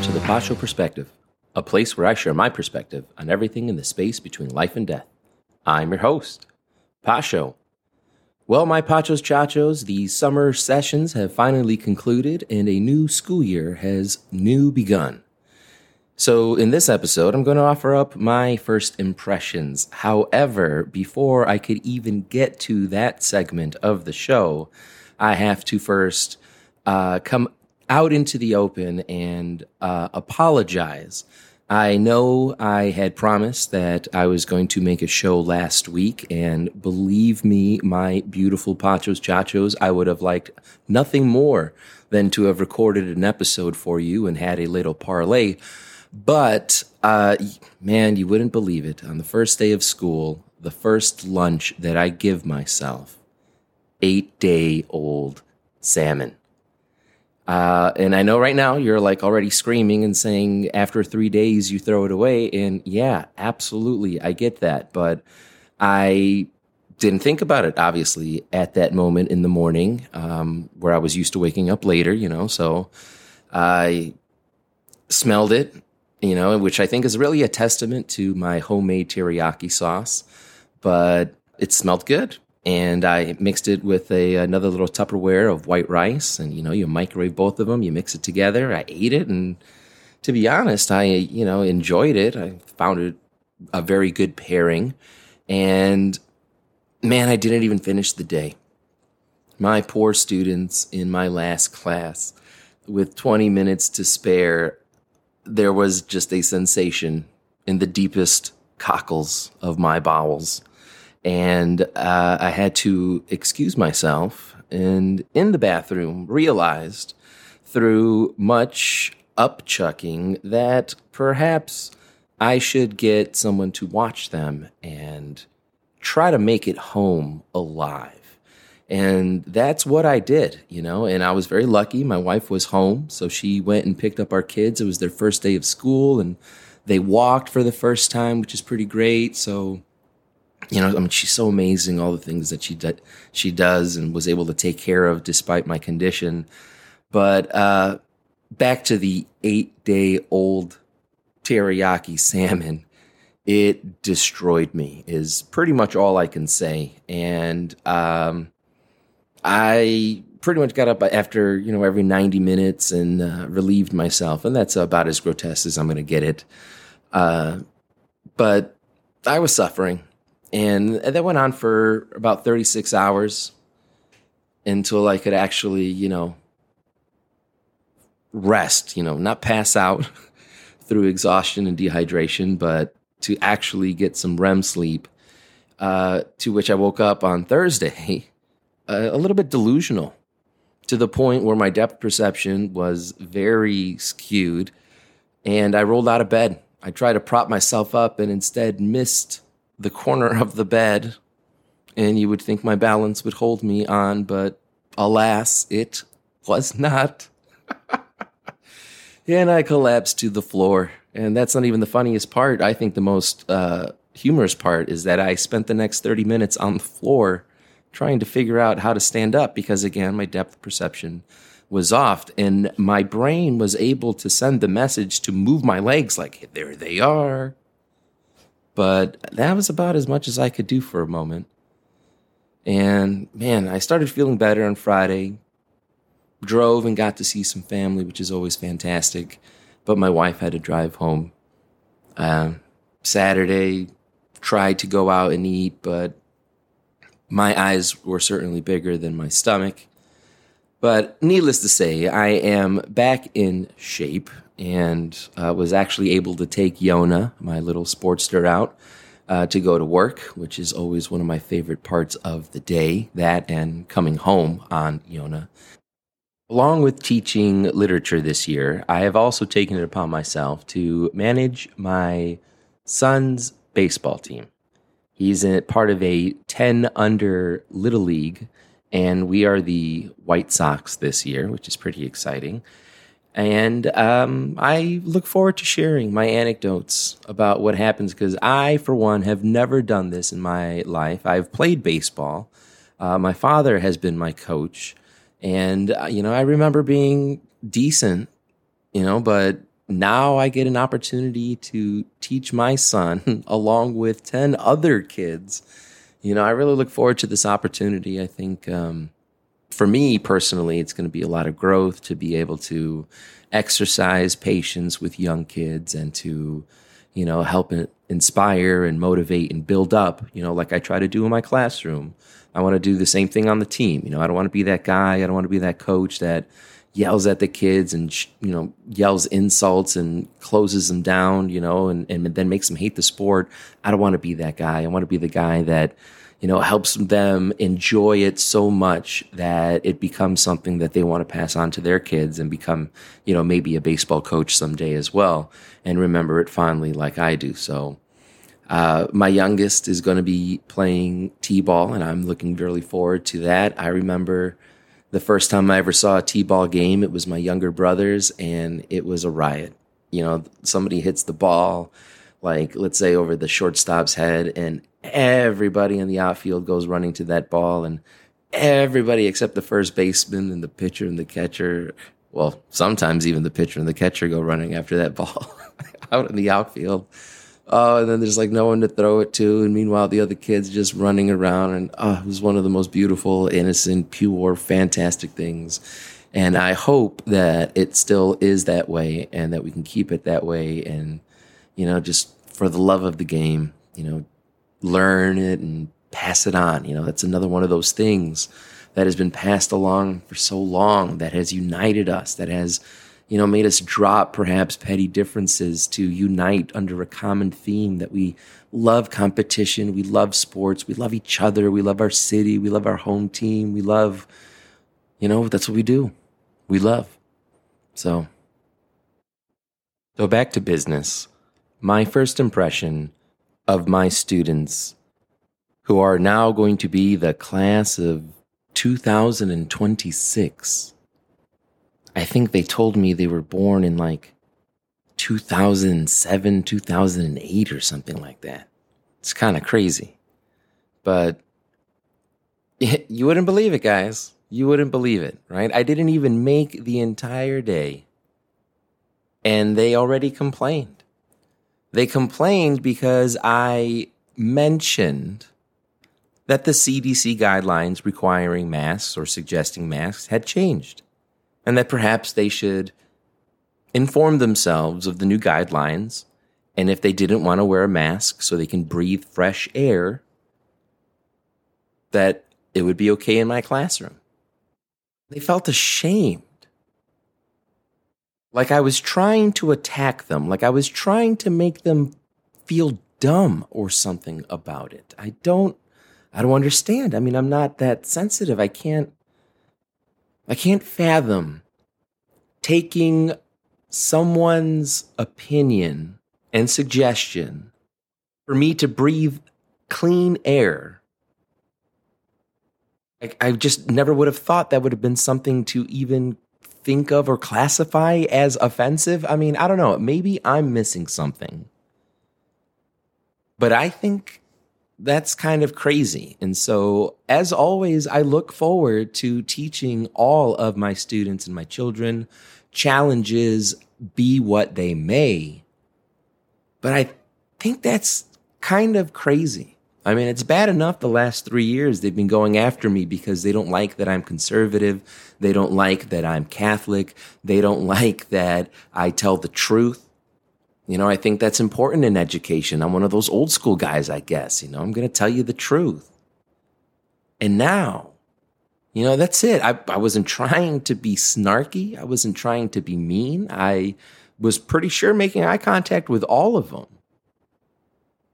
Welcome to the Pasho Perspective, a place where I share my perspective on everything in the space between life and death. I'm your host, Pasho. Well, my Pasho's Chachos, the summer sessions have finally concluded and a new school year has new begun. So, in this episode, I'm going to offer up my first impressions. However, before I could even get to that segment of the show, I have to first uh, come out into the open and uh, apologize. I know I had promised that I was going to make a show last week, and believe me, my beautiful Pasho's Chachos, I would have liked nothing more than to have recorded an episode for you and had a little parlay. But, uh, man, you wouldn't believe it. On the first day of school, the first lunch that I give myself, eight day old salmon. Uh, and I know right now you're like already screaming and saying after three days you throw it away. And yeah, absolutely. I get that. But I didn't think about it, obviously, at that moment in the morning um, where I was used to waking up later, you know. So I smelled it, you know, which I think is really a testament to my homemade teriyaki sauce. But it smelled good and I mixed it with a another little Tupperware of white rice, and you know you microwave both of them, you mix it together. I ate it, and to be honest, I you know enjoyed it. I found it a very good pairing, and man, I didn't even finish the day. My poor students in my last class, with 20 minutes to spare, there was just a sensation in the deepest cockles of my bowels and uh, I had to excuse myself. And in the bathroom, realized through much upchucking that perhaps I should get someone to watch them and try to make it home alive. And that's what I did, you know. And I was very lucky. My wife was home, so she went and picked up our kids. It was their first day of school, and they walked for the first time, which is pretty great. So you know, I mean, she's so amazing. All the things that she do, she does and was able to take care of despite my condition. But uh, back to the eight day old teriyaki salmon, it destroyed me. Is pretty much all I can say. And um, I pretty much got up after you know every 90 minutes and uh, relieved myself and that's about as grotesque as i'm going to get it uh, but i was suffering and that went on for about 36 hours until I could actually, you know, rest, you know, not pass out through exhaustion and dehydration, but to actually get some REM sleep. Uh, to which I woke up on Thursday uh, a little bit delusional to the point where my depth perception was very skewed. And I rolled out of bed. I tried to prop myself up and instead missed the corner of the bed, and you would think my balance would hold me on, but alas, it was not. and I collapsed to the floor. And that's not even the funniest part. I think the most uh, humorous part is that I spent the next 30 minutes on the floor trying to figure out how to stand up because, again, my depth perception was off. And my brain was able to send the message to move my legs like, there they are. But that was about as much as I could do for a moment. And man, I started feeling better on Friday. Drove and got to see some family, which is always fantastic. But my wife had to drive home. Um, Saturday, tried to go out and eat, but my eyes were certainly bigger than my stomach. But needless to say, I am back in shape and uh, was actually able to take Yona, my little sportster, out uh, to go to work, which is always one of my favorite parts of the day. That and coming home on Yona. Along with teaching literature this year, I have also taken it upon myself to manage my son's baseball team. He's a part of a 10 under Little League, and we are the White Sox this year, which is pretty exciting. And um, I look forward to sharing my anecdotes about what happens because I, for one, have never done this in my life. I've played baseball. Uh, my father has been my coach. And, uh, you know, I remember being decent, you know, but now I get an opportunity to teach my son along with 10 other kids. You know, I really look forward to this opportunity. I think um, for me personally, it's going to be a lot of growth to be able to exercise patience with young kids and to, you know, help inspire and motivate and build up, you know, like I try to do in my classroom. I want to do the same thing on the team. You know, I don't want to be that guy. I don't want to be that coach that yells at the kids and you know yells insults and closes them down you know and, and then makes them hate the sport. I don't want to be that guy. I want to be the guy that you know helps them enjoy it so much that it becomes something that they want to pass on to their kids and become you know maybe a baseball coach someday as well and remember it fondly like i do. So uh, my youngest is going to be playing t-ball and i'm looking really forward to that. I remember the first time I ever saw a T-ball game, it was my younger brother's, and it was a riot. You know, somebody hits the ball, like let's say over the shortstop's head, and everybody in the outfield goes running to that ball, and everybody except the first baseman and the pitcher and the catcher, well, sometimes even the pitcher and the catcher go running after that ball out in the outfield. Oh, and then there's like no one to throw it to. And meanwhile, the other kids just running around. And oh, it was one of the most beautiful, innocent, pure, fantastic things. And I hope that it still is that way and that we can keep it that way. And, you know, just for the love of the game, you know, learn it and pass it on. You know, that's another one of those things that has been passed along for so long that has united us, that has you know, made us drop perhaps petty differences to unite under a common theme that we love competition, we love sports, we love each other, we love our city, we love our home team, we love, you know, that's what we do. We love. So, so back to business. My first impression of my students who are now going to be the class of 2026 I think they told me they were born in like 2007, 2008 or something like that. It's kind of crazy. But you wouldn't believe it, guys. You wouldn't believe it, right? I didn't even make the entire day. And they already complained. They complained because I mentioned that the CDC guidelines requiring masks or suggesting masks had changed and that perhaps they should inform themselves of the new guidelines. And if they didn't want to wear a mask so they can breathe fresh air, that it would be okay in my classroom. They felt ashamed. Like I was trying to attack them, like I was trying to make them feel dumb or something about it. I don't I don't understand. I mean, I'm not that sensitive. I can't I can't fathom taking someone's opinion and suggestion for me to breathe clean air. I, I, just never would have thought that would have been something to even think of or classify as offensive. I mean, I don't know. Maybe I'm missing something. But I think that's kind of crazy. And so, as always, I look forward to teaching all of my students and my children challenges be what they may. But I think that's kind of crazy. I mean, it's bad enough the last three years they've been going after me because they don't like that I'm conservative. They don't like that I'm Catholic. They don't like that I tell the truth. You know, I think that's important in education. I'm one of those old school guys, I guess. You know, I'm going to tell you the truth. And now, you know, that's it. I, I wasn't trying to be snarky. I wasn't trying to be mean. I was pretty sure making eye contact with all of them,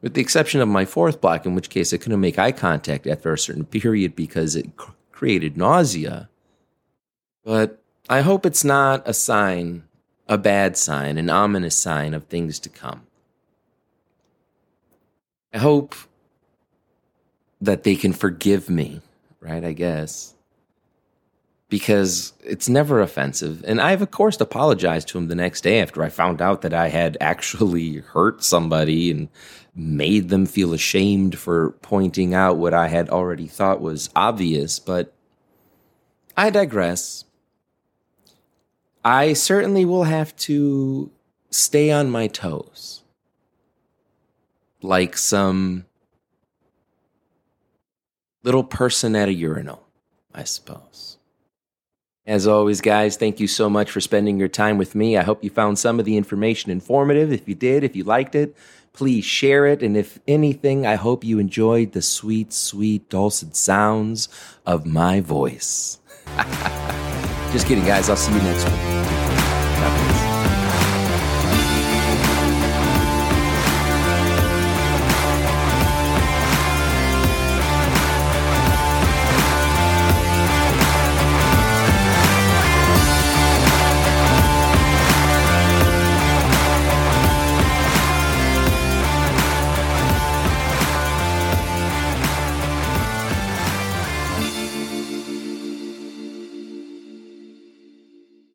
with the exception of my fourth block, in which case I couldn't make eye contact after a certain period because it cr- created nausea. But I hope it's not a sign a bad sign, an ominous sign of things to come. I hope that they can forgive me, right? I guess. Because it's never offensive. And I've, of course, apologized to him the next day after I found out that I had actually hurt somebody and made them feel ashamed for pointing out what I had already thought was obvious. But I digress. I certainly will have to stay on my toes. Like some little person at a urinal, I suppose. As always, guys, thank you so much for spending your time with me. I hope you found some of the information informative. If you did, if you liked it, please share it. And if anything, I hope you enjoyed the sweet, sweet, dulcet sounds of my voice. Just kidding, guys. I'll see you next week.